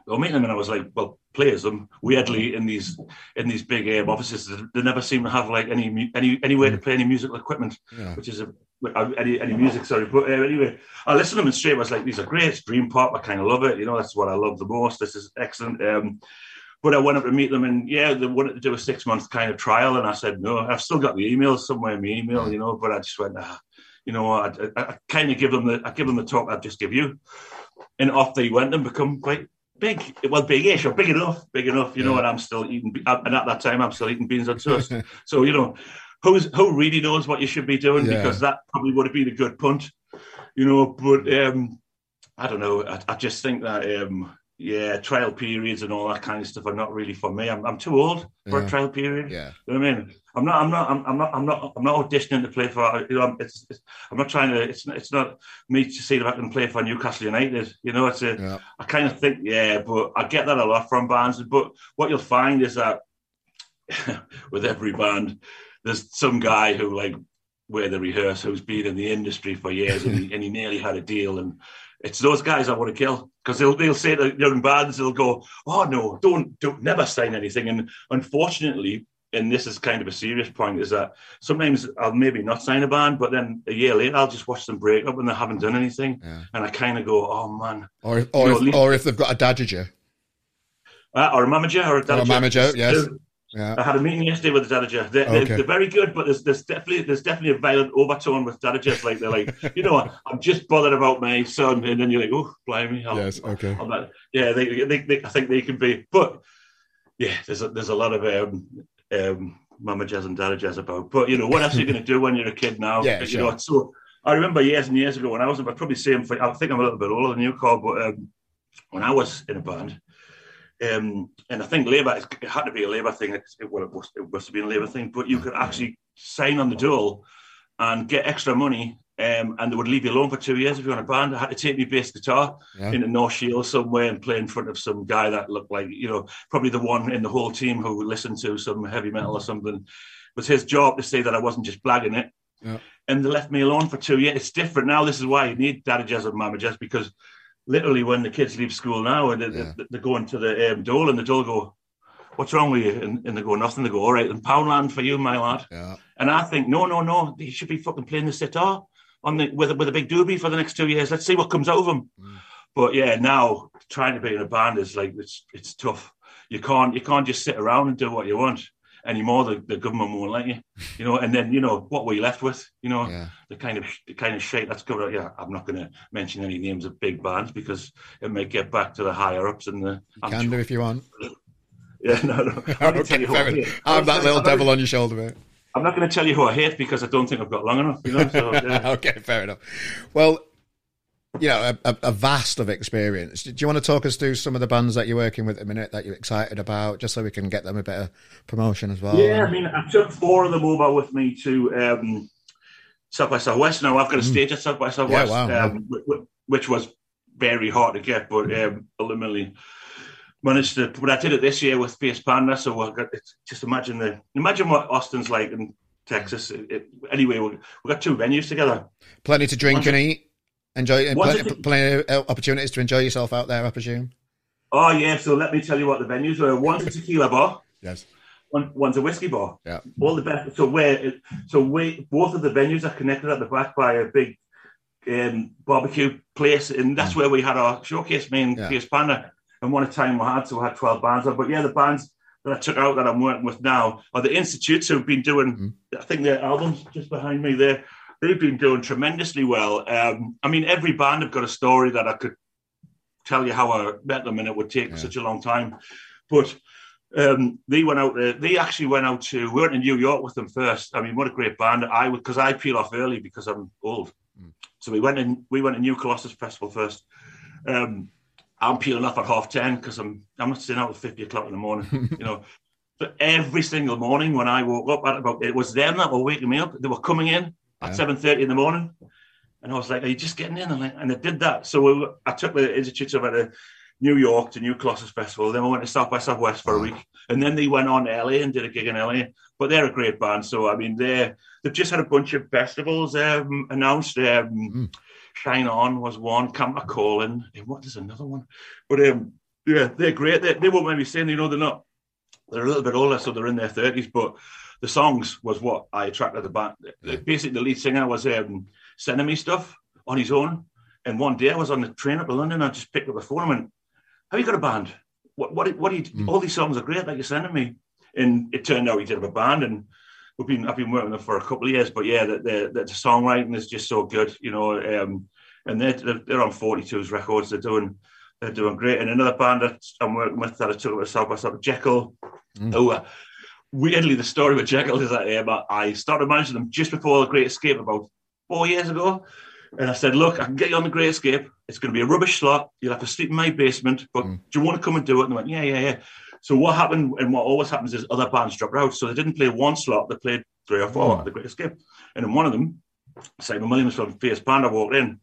Go meet them, and I was like, "Well, players them weirdly in these in these big um, offices. They never seem to have like any any any way to play any musical equipment." Yeah, which is a any any music. Sorry, but uh, anyway, I listened to them and straight. I was like, these are great. It's dream pop. I kind of love it. You know, that's what I love the most. This is excellent. Um, but I went up to meet them, and yeah, they wanted to do a six month kind of trial, and I said no. I've still got the email somewhere in my email, you know, but I just went, ah, you know, I, I, I kind of give them the I give them the talk I'd just give you, and off they went and become quite. Big, well, big-ish or big enough, big enough, you know. And I'm still eating, and at that time, I'm still eating beans on toast. so, you know, who's who really knows what you should be doing Yeah. because that probably would have been a good punt, you know. But um, I don't know. I, I just think that um, yeah, trial periods and all that kind of stuff are not really for me. I'm, I'm too old for Yeah. a trial period. Yeah. You know what I mean? I'm not. I'm not. I'm, I'm not. I'm not. I'm not auditioning to play for. You know, I'm, it's, it's, I'm not trying to. It's. not- It's not me to see if I can play for Newcastle United. You know, it's a. Yeah. I kind of think, yeah, but I get that a lot from bands. But what you'll find is that with every band, there's some guy who like where they rehearse who's been in the industry for years and he, and he nearly had a deal and. It's those guys I want to kill because they'll they'll say to young bands they'll go, oh no, don't don't never sign anything. And unfortunately, and this is kind of a serious point, is that sometimes I'll maybe not sign a band, but then a year later I'll just watch them break up and they haven't done anything, Yeah. and I kind of go, oh man, Or if, or, You know, if, least- or if they've got a dadager. uh, or a manager or a Or a manager, yes. Yeah. had a meeting yesterday with the Dadager. They're, they're- they're very good, but there's, there's definitely there's definitely a violent overtone with Dadagers. Like they're like, you know, what? I'm just bothered about my son, and then you're like, oh, blimey, I'll, Yes. Okay. I'm not, yeah, they, they, they, I think they can be, but yeah, there's a, there's a lot of um, um, mama jazz and dada jazz about. But you know, what else are you going to do when you're a kid now? Yeah, you sure. know. So I remember years and years ago when I was, I'm probably same. I think I'm a little bit older than you, Carl, but um, when I was in a band. Um, and I think Labour, it had to be a Labour thing. It, well, it must, it must have been a Labour thing, but you could actually sign on the dole and get extra money, um, and they would leave you alone for two years if you're in a band. I had to take my bass guitar Yeah. in a North Shield somewhere and play in front of some guy that looked like, you know, probably the one in the whole team who listened to some heavy metal or something. It was his job to say that I wasn't just blagging it. Yeah. And they left me alone for two years. It's different now. This is why you need Daddy Jazz and Mama Jazz because literally when the kids leave school now and Yeah. they, they go into the um, dole and the dole go, What's wrong with you? And, and they go, Nothing. They go, All right, then Poundland for you, my lad. Yeah. And I think, no, no, no, he should be fucking playing the sitar on the with a, with a big doobie for the next two years. Let's see what comes out of him. Mm. But yeah, now trying to be in a band is like it's it's tough. You can't you can't just sit around and do what you want anymore. The, the government won't let you, you know. And then you know what were you left with? You know Yeah. the kind of the kind of shit that's covered. Yeah, I'm not going to mention any names of big bands because it may get back to the higher ups and the. You can do if you want. Yeah, no, no. I'm, gonna tell Okay, I fair enough. hate. I'm that little I'm devil on your shoulder, mate. I'm not going to tell you who I hate because I don't think I've got long enough. You know, so yeah. okay, fair enough. Well, you know, a, a, vast of experience. Do you want to talk us through some of the bands that you're working with at the minute that you're excited about, just so we can get them a bit of promotion as well? Yeah, I mean, I took four of them over with me to um, South by Southwest. Now I've got a stage at South by Southwest, Mm. wow, um, wh- wh- which was very hard to get, but um, ultimately managed to. But I did it this year with Fierce Panda, so I got just imagine the imagine what Austin's like in Texas. It, it- anyway, we we got two venues together. Plenty to drink and eat. Enjoy and plenty, plenty of uh, opportunities to enjoy yourself out there, I presume. Oh yeah, so let me tell you what the venues were. One's a tequila bar. Yes. One, one's a whiskey bar. Yeah. All the best. So where, so we both of the venues are connected at the back by a big um, barbecue place, and that's where we had our showcase. Me and Mm. Yeah. Fierce Panda, and one time we had, so we had twelve bands. But yeah, the bands that I took out that I'm working with now are the institutes who've been doing. Mm. I think their albums just behind me there. They've been doing tremendously well. Um, I mean, every band have got a story that I could tell you how I met them, and it would take Yeah. such a long time. But um, they went out there. They actually went out to. We went to New York with them first. I mean, what a great band! I would because I peel off early because I'm old. Mm. So we went in. We went to New Colossus Festival first. Um, I'm peeling off at half ten because I'm I'm not sitting out at fifty o'clock in the morning. you know. But every single morning when I woke up at about it was them that were waking me up. They were coming in Yeah. at seven thirty in the morning, and I was like, "Are you just getting in?" And, like, and they did that. So I took the institutes over to New York to New Colossus Festival. Then we went to South by Southwest for a week, and then they went on LA and did a gig in LA. But they're a great band. So I mean, they they've just had a bunch of festivals um, announced. Um, Mm. Shine On was one. Camp Calling. And what is another one? But um, yeah, they're great. They, they won't maybe saying you know they're not. They're a little bit older, so they're in their thirties. But the songs was what I attracted the band. Basically, the lead singer was um, sending me stuff on his own. And one day I was on the train up to London. I just picked up the phone and went, "Have you got a band? What? What? What? Are you, Mm. All these songs are great that you're sending me." And it turned out he did have a band, and we've been I've been working with them for a couple of years. But yeah, the, the, the songwriting is just so good, you know. Um, and they're they're on 42's records. They're doing they're doing great. And another band that I'm working with that I took South by South, Jekyll. Mm. Oh, uh, weirdly, the story with Jekyll is that um, I started managing them just before the Great Escape about four years ago. And I said, look, I can get you on the Great Escape. It's going to be a rubbish slot. You'll have to sleep in my basement, but Mm. do you want to come and do it? And they went, yeah, yeah, yeah. So what happened, and what always happens is other bands dropped out. So they didn't play one slot, they played three or four Mm. at the Great Escape. And in one of them, Simon Williams from Fierce Panda walked in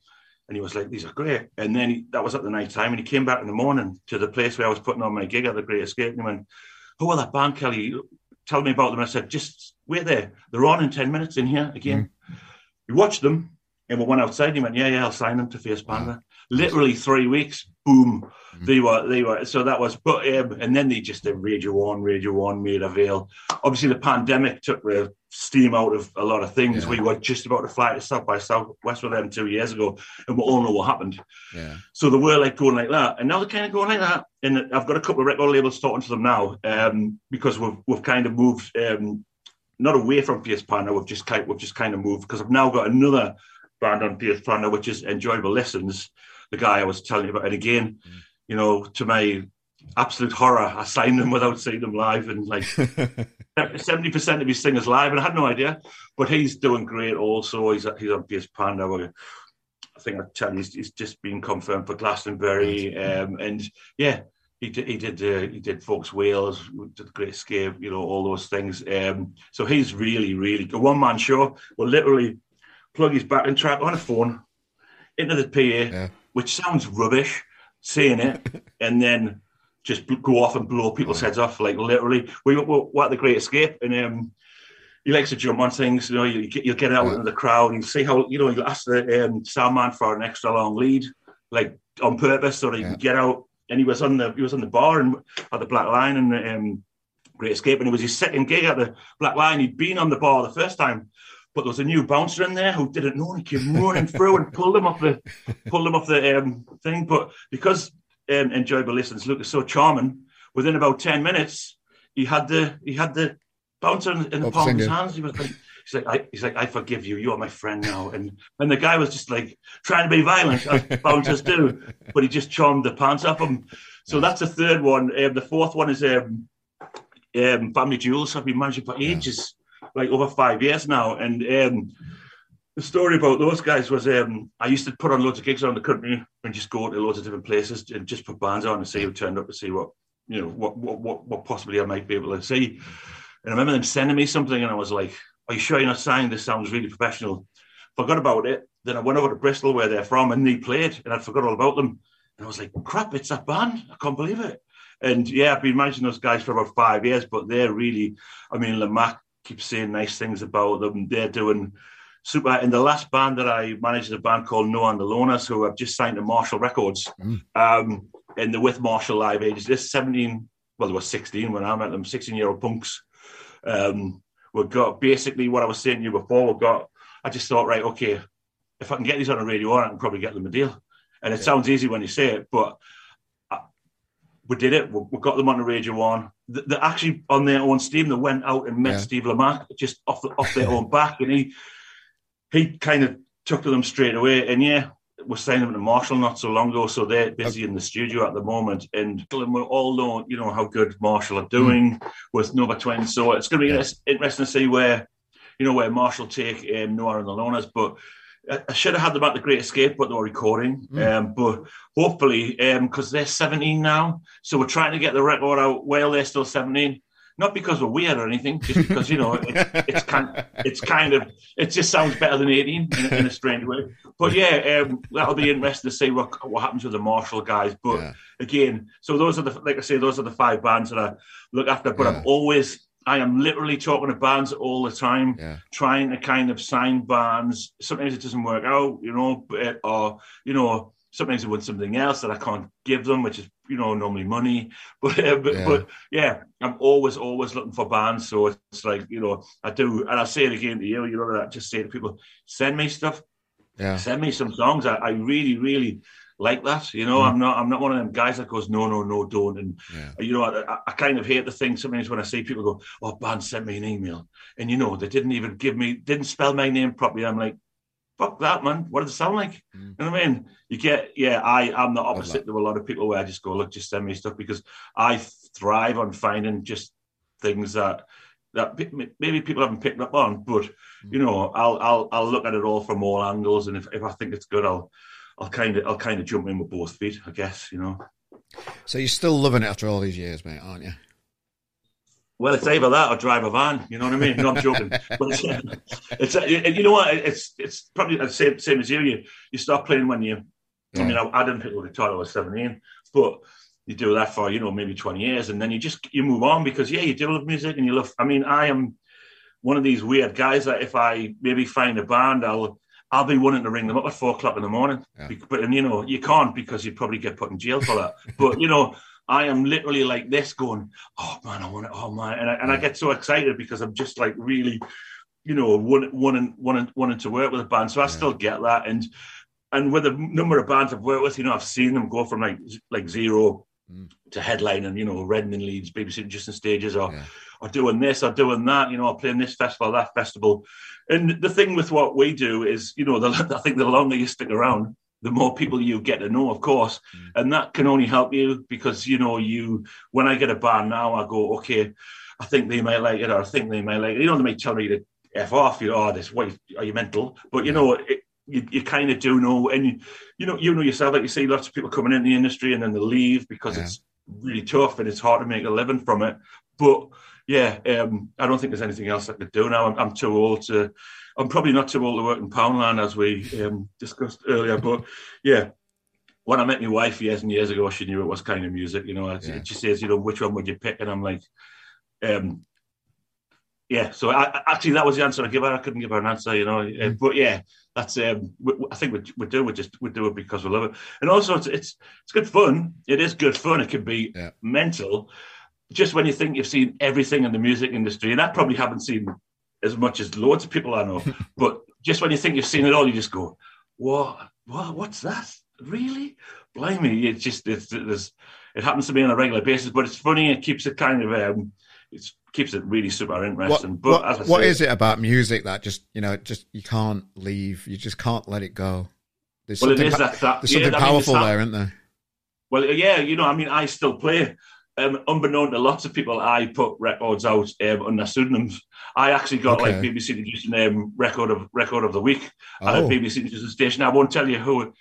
and he was like, these are great. And then he, that was at the night time. And he came back in the morning to the place where I was putting on my gig at the Great Escape. And he went, who are that band, Kelly? Tell me about them. I said, just wait there. They're on in 10 minutes in here again. Mm. We watched them and we went outside. And he went, yeah, yeah, I'll sign them to Fierce Panda. Literally three weeks, boom. They were, they were, so that was, but, um, and then they just did Radio One, Radio One, Maida Vale. Obviously, the pandemic took the steam out of a lot of things. Yeah. We were just about to fly to South by Southwest with them two years ago, and we all know what happened. Yeah. So they were like going like that, and now they're kind of going like that. And I've got a couple of record labels talking to them now um, because we've we've kind of moved um, not away from PS Panda. We've just kind we've just kind of moved because I've now got another band on PS Panda, which is Enjoyable Listens. The guy I was telling you about, and again, you know, to my absolute horror, I signed them without seeing them live, and like seventy percent of his singers live, and I had no idea. But he's doing great. Also, he's he's on PS Panda. I think I tell you, he's, he's just been confirmed for Glastonbury, um, and yeah, he did he did uh, he did Focus Wales, did the Great Escape, you know, all those things. Um, so he's really really a one man show. Will literally plug his backing track on a phone into the PA, Yeah. Which sounds rubbish saying it, and then just go off and blow people's heads off. Like literally, we were at the Great Escape, and um, he likes to jump on things. You know, you get, you'll get out Yeah. into the crowd and see how you know you ask the um, sound man for an extra long lead, like on purpose, so that you Yeah. can get out. And he was on the he was on the bar and at the Black Lion and um, Great Escape, and it was his second gig at the Black Lion. He'd been on the bar the first time. But there was a new bouncer in there who didn't know, and he came running through and pulled him off the pulled him off the um, thing. But because um, enjoyable listens, Luke is so charming. Within about ten minutes, he had the he had the bouncer in, in the palm of his hands. He was like, he's like, I, he's like, I forgive you. You are my friend now. And and the guy was just like trying to be violent, as bouncers do, but he just charmed the pants off him. So that's the third one. Um, the fourth one is um, um, Family Jewels. I've been managing for ages, like over five years now, and. Um, the story about those guys was um, I used to put on loads of gigs around the country and just go to loads of different places and just put bands on and see who turned up to see what you know what what what, what possibly I might be able to see. And I remember them sending me something and I was like, "Are you sure you're not signed? This sounds really professional." Forgot about it. Then I went over to Bristol where they're from and they played and I forgot all about them. And I was like, "Crap, it's that band! I can't believe it." And yeah, I've been managing those guys for about five years, but they're really, I mean, Lamacq keeps saying nice things about them. They're doing super. And the last band that I managed is a band called Noah and the Loners, who have just signed to Marshall Records. Mm. Um, and they're with Marshall Live Ages. This 17, well, they were 16 when I met them, 16 year old punks. Um, we've got basically what I was saying to you before. We've got, I just thought, right, okay, if I can get these on a radio, I can probably get them a deal. And it sounds easy when you say it, but we did it. We, we got them on the radio one. Th- They're actually on their own steam. They went out and met Yeah. Steve Lamacq just off the, off their own back, and he he kind of took to them straight away. And yeah, we're signing them to Marshall not so long ago, so they're busy in the studio at the moment. And we all know, you know, how good Marshall are doing with Nova Twins. So it's going to be Yeah. interesting to see where, you know, where Marshall take um, Noah and the Loners. But I- should have had them at the Great Escape, but they were recording. Mm. Um, but hopefully, because they're 17 now, so we're trying to get the record out while they're still 17. Not because we're weird or anything, just because you know it, it's kind, it's kind of, it just sounds better than 18 in, a- in a strange way. But yeah, um, that'll be interesting to see what what happens with the Marshall guys. But Yeah. again, so those are the like I say, those are the five bands that I look after. But Yeah. I'm always, I am literally talking to bands all the time Yeah. trying to kind of sign bands. Sometimes it doesn't work out, you know, but, or you know, sometimes they want something else that I can't give them, which is you know normally money. But uh, but, Yeah. but yeah, I'm always always looking for bands. So it's like you know, I do, and I say it again to you. You know, that I just say to people, send me stuff, Yeah. send me some songs. I, I really really like that. You know, Mm. I'm not I'm not one of them guys that goes no no no don't and Yeah. you know, I, I- kind of hate the thing sometimes when I see people go, "Oh, band sent me an email," and you know they didn't even give me, didn't spell my name properly. I'm like, "Fuck that, man! What does it sound like?" Mm. You know what I mean? You get, yeah. I I'm the opposite to a lot of people where I just go, "Look, just send me stuff," because I thrive on finding just things that that maybe people haven't picked up on, but hmm. you know, I'll I'll I'll look at it all from all angles, and if, if I think it's good, I'll I'll kind of I'll kind of jump in with both feet, I guess. You know. So you're still loving it after all these years, mate, aren't you? Well, it's either that or drive a van. You know what I mean? No, I'm joking. but it's, it's you know what? It's it's probably the same same as you. You you start playing when you. Yeah. I mean, I, I didn't pick up the guitar. I was 17, but you do that for you know maybe 20 years, and then you just you move on because yeah, you do love music and you love. I mean, I am one of these weird guys that if I maybe find a band, I'll I'll be wanting to ring them up at four o'clock in the morning. Yeah. But and you know you can't because you'd probably get put in jail for that. but you know I am literally like this, going, oh man, I want it, oh man, and I, and I get so excited because I'm just like really, you know, wanting wanting wanting, wanting to work with a band. So I yeah. still get that, and and with the number of bands I've worked with, you know, I've seen them go from like like zero mm. to headline and you know, Reading and Leeds, babysitting just in stages, or or doing this or doing that, you know, or playing this festival, that festival. And the thing with what we do is, you know, the, I think the longer you stick around, the more people you get to know, of course, mm. and that can only help you because you know you. When I get a band now, I go, okay, I think they might like it, or I think they might like it. You know, they might tell me to f off. You know, oh, this, what are you mental? But you know, it, you, you kind of do know, and you, you know, you know yourself. Like you see, lots of people coming in the industry and then they leave because yeah. it's really tough and it's hard to make a living from it. But yeah, um, I don't think there's anything else I could do now. I'm, I'm too old to I'm probably not too old to work in Poundland, as we um, discussed earlier. But yeah, when I met my wife years and years ago, she knew it was kind of music. You know, yeah. she says, you know, which one would you pick? And I'm like, um, yeah. So I, actually, that was the answer I give her. I couldn't give her an answer, you know. Mm. But yeah, that's. Um, I think we, we do. We just we do it because we love it, and also it's it's, it's good fun. It is good fun. It can be yeah. mental. Just when you think you've seen everything in the music industry, and I probably haven't seen as much as loads of people I know. but just when you think you've seen it all, you just go, "What? What? What's that? Really? Blimey!" It just it's, it's, it happens to me on a regular basis, but it's funny. It keeps it kind of um, it keeps it really super interesting. What, but what, what say, is it about music that just you know just you can't leave? You just can't let it go. There's well, something, that, that, there's something yeah, powerful there, isn't there? Well, yeah, you know, I mean, I still play um, unbeknown to lots of people, I put records out um, under pseudonyms. I actually got okay. like BBC News um, record of record of the week oh. at a BBC News station. I won't tell you who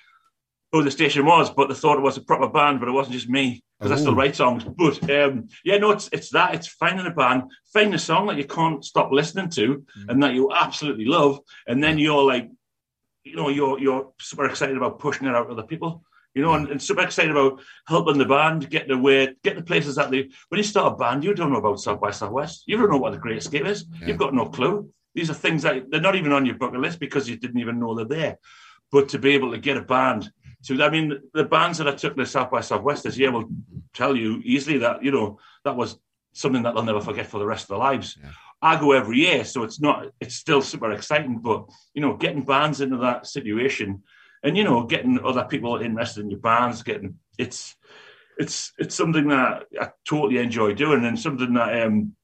who the station was, but they thought it was a proper band, but it wasn't just me because oh. I still write songs. But um, yeah, no, it's it's that it's finding a band, finding a song that you can't stop listening to mm. and that you absolutely love, and then you're like, you know, you're you're super excited about pushing it out to other people you know, and, and, super excited about helping the band get the way, get the places that they. When you start a band, you don't know about South by Southwest. You don't know what the Great Escape is. Yeah. You've got no clue. These are things that they're not even on your bucket list because you didn't even know they're there. But to be able to get a band to, I mean, the bands that I took to South by Southwest this year will tell you easily that you know that was something that they'll never forget for the rest of their lives. Yeah. I go every year, so it's not. It's still super exciting, but you know, getting bands into that situation and you know, getting other people interested in your bands, getting it's it's it's something that I totally enjoy doing, and something that um,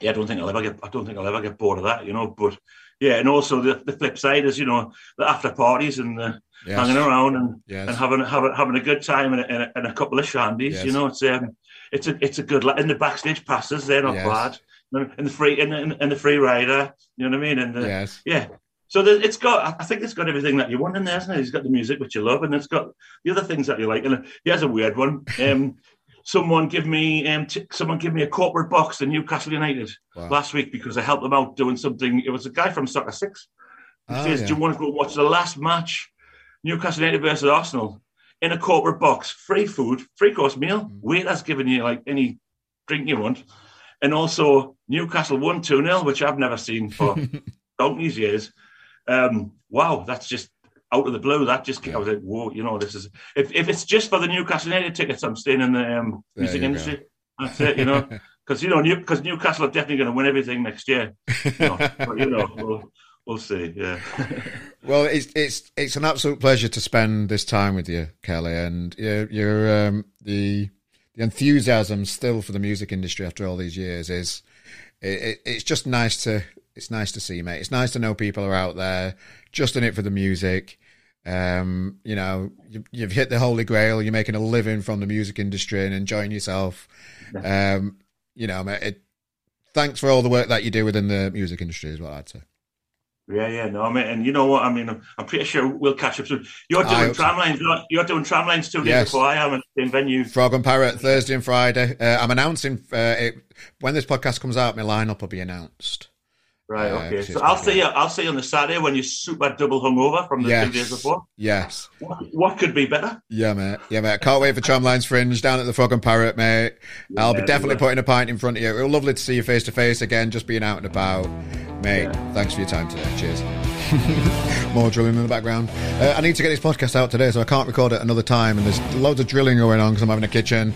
yeah, I don't think I'll ever get I don't think I'll ever get bored of that, you know. But yeah, and also the, the flip side is you know the after parties and the yes. hanging around and, yes. and having having having a good time and a, and a couple of shandies. Yes. You know, it's um, it's a it's a good and the backstage passes they're not bad. And the free and, and, the free rider, you know what I mean? And the, yes. yeah, so it's got, I think it's got everything that you want in there, isn't it? It's got the music which you love, and it's got the other things that you like. And here's a weird one. Um, someone give me, um, t- someone give me a corporate box to Newcastle United wow. last week because I helped them out doing something. It was a guy from Soccer Six. He oh, says, yeah. "Do you want to go watch the last match, Newcastle United versus Arsenal, in a corporate box, free food, free course meal, mm. waiters giving you like any drink you want." And also Newcastle won 2 0, which I've never seen for donkey's years. Um, wow, that's just out of the blue. That just yeah. I was like, whoa, you know, this is if, if it's just for the Newcastle United tickets, I'm staying in the um, music industry. Go. That's it, you know, because you know, because New, Newcastle are definitely going to win everything next year. You know, but, you know we'll, we'll see. Yeah. well, it's it's it's an absolute pleasure to spend this time with you, Kelly, and you're, you're um, the the enthusiasm still for the music industry after all these years is it, it, it's just nice to it's nice to see, mate. It's nice to know people are out there just in it for the music. Um, you know, you, you've hit the holy grail. You're making a living from the music industry and enjoying yourself. Um, you know, it, thanks for all the work that you do within the music industry, is what I'd say. Yeah, yeah, no, mean, and you know what? I mean, I'm, I'm pretty sure we'll catch up soon. You're doing hope so. tramlines. You're, you're doing tramlines two days Yes. before I am at the same venue. Frog and Parrot Thursday and Friday. Uh, I'm announcing uh, it, when this podcast comes out. My lineup will be announced. Right. Okay. So I'll you. I'll see you on the Saturday when you're super double hungover from the Yes. two days before. Yes. What, what could be better? Yeah, mate. Yeah, mate. I can't wait for Tramlines Fringe down at the Frog and Parrot, mate. I'll be definitely yeah. putting a pint in front of you. It'll lovely to see you face to face again, just being out and about. Mate, thanks for your time today. Cheers. More drilling in the background. Uh, I need to get this podcast out today, so I can't record it another time. And there's loads of drilling going on because I'm having a kitchen.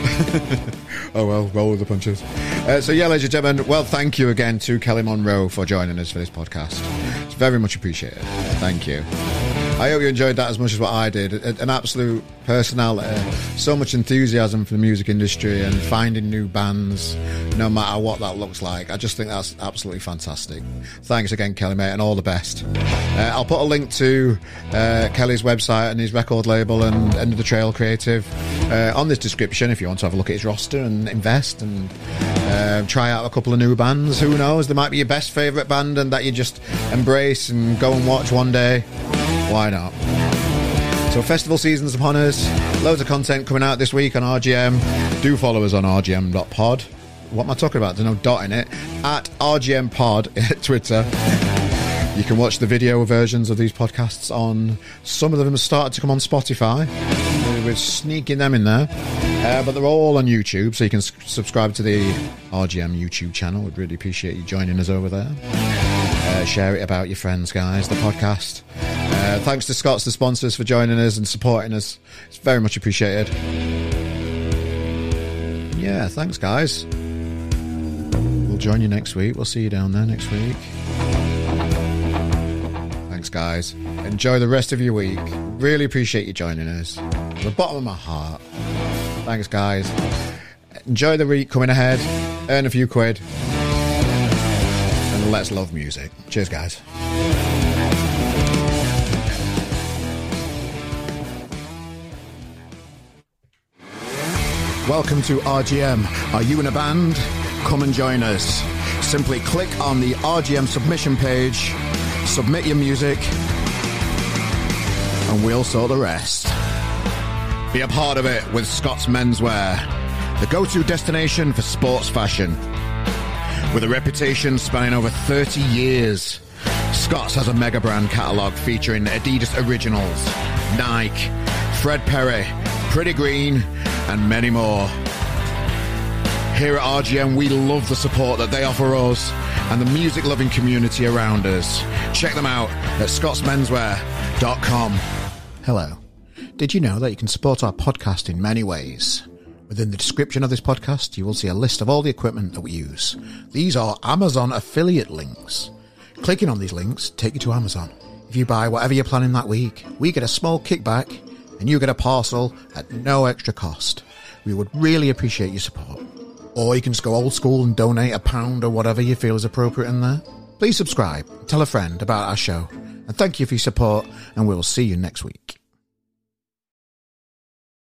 oh well, roll with the punches. Uh, so yeah, ladies and gentlemen, well, thank you again to Kelly Munro for joining us for this podcast. It's very much appreciated. Thank you. I hope you enjoyed that as much as what I did. An absolute personality, so much enthusiasm for the music industry and finding new bands, no matter what that looks like. I just think that's absolutely fantastic. Thanks again, Kelly, mate, and all the best. Uh, I'll put a link to uh, Kelly's website and his record label and End of the Trail Creative uh, on this description if you want to have a look at his roster and invest and uh, try out a couple of new bands. Who knows? They might be your best favourite band and that you just embrace and go and watch one day. Why not? So festival season's upon us. Loads of content coming out this week on RGM. Do follow us on rgm.pod. What am I talking about? There's no dot in it. At RGM Pod at Twitter. You can watch the video versions of these podcasts on. Some of them have started to come on Spotify. We're sneaking them in there, uh, but they're all on YouTube, so you can s- subscribe to the RGM YouTube channel. We'd really appreciate you joining us over there. Uh, share it about your friends, guys. The podcast. Uh, thanks to Scott's, the sponsors, for joining us and supporting us. It's very much appreciated. Yeah, thanks, guys. We'll join you next week. We'll see you down there next week. Thanks, guys. Enjoy the rest of your week. Really appreciate you joining us. From the bottom of my heart. Thanks, guys. Enjoy the week coming ahead. Earn a few quid. Let's love music. Cheers, guys. Welcome to RGM. Are you in a band? Come and join us. Simply click on the RGM submission page, submit your music, and we'll sort the rest. Be a part of it with Scott's Menswear, the go to destination for sports fashion. With a reputation spanning over 30 years, Scott's has a mega brand catalogue featuring Adidas Originals, Nike, Fred Perry, Pretty Green, and many more. Here at RGM, we love the support that they offer us and the music loving community around us. Check them out at scottsmenswear.com. Hello. Did you know that you can support our podcast in many ways? Within the description of this podcast, you will see a list of all the equipment that we use. These are Amazon affiliate links. Clicking on these links take you to Amazon. If you buy whatever you're planning that week, we get a small kickback and you get a parcel at no extra cost. We would really appreciate your support. Or you can just go old school and donate a pound or whatever you feel is appropriate in there. Please subscribe, tell a friend about our show, and thank you for your support, and we'll see you next week.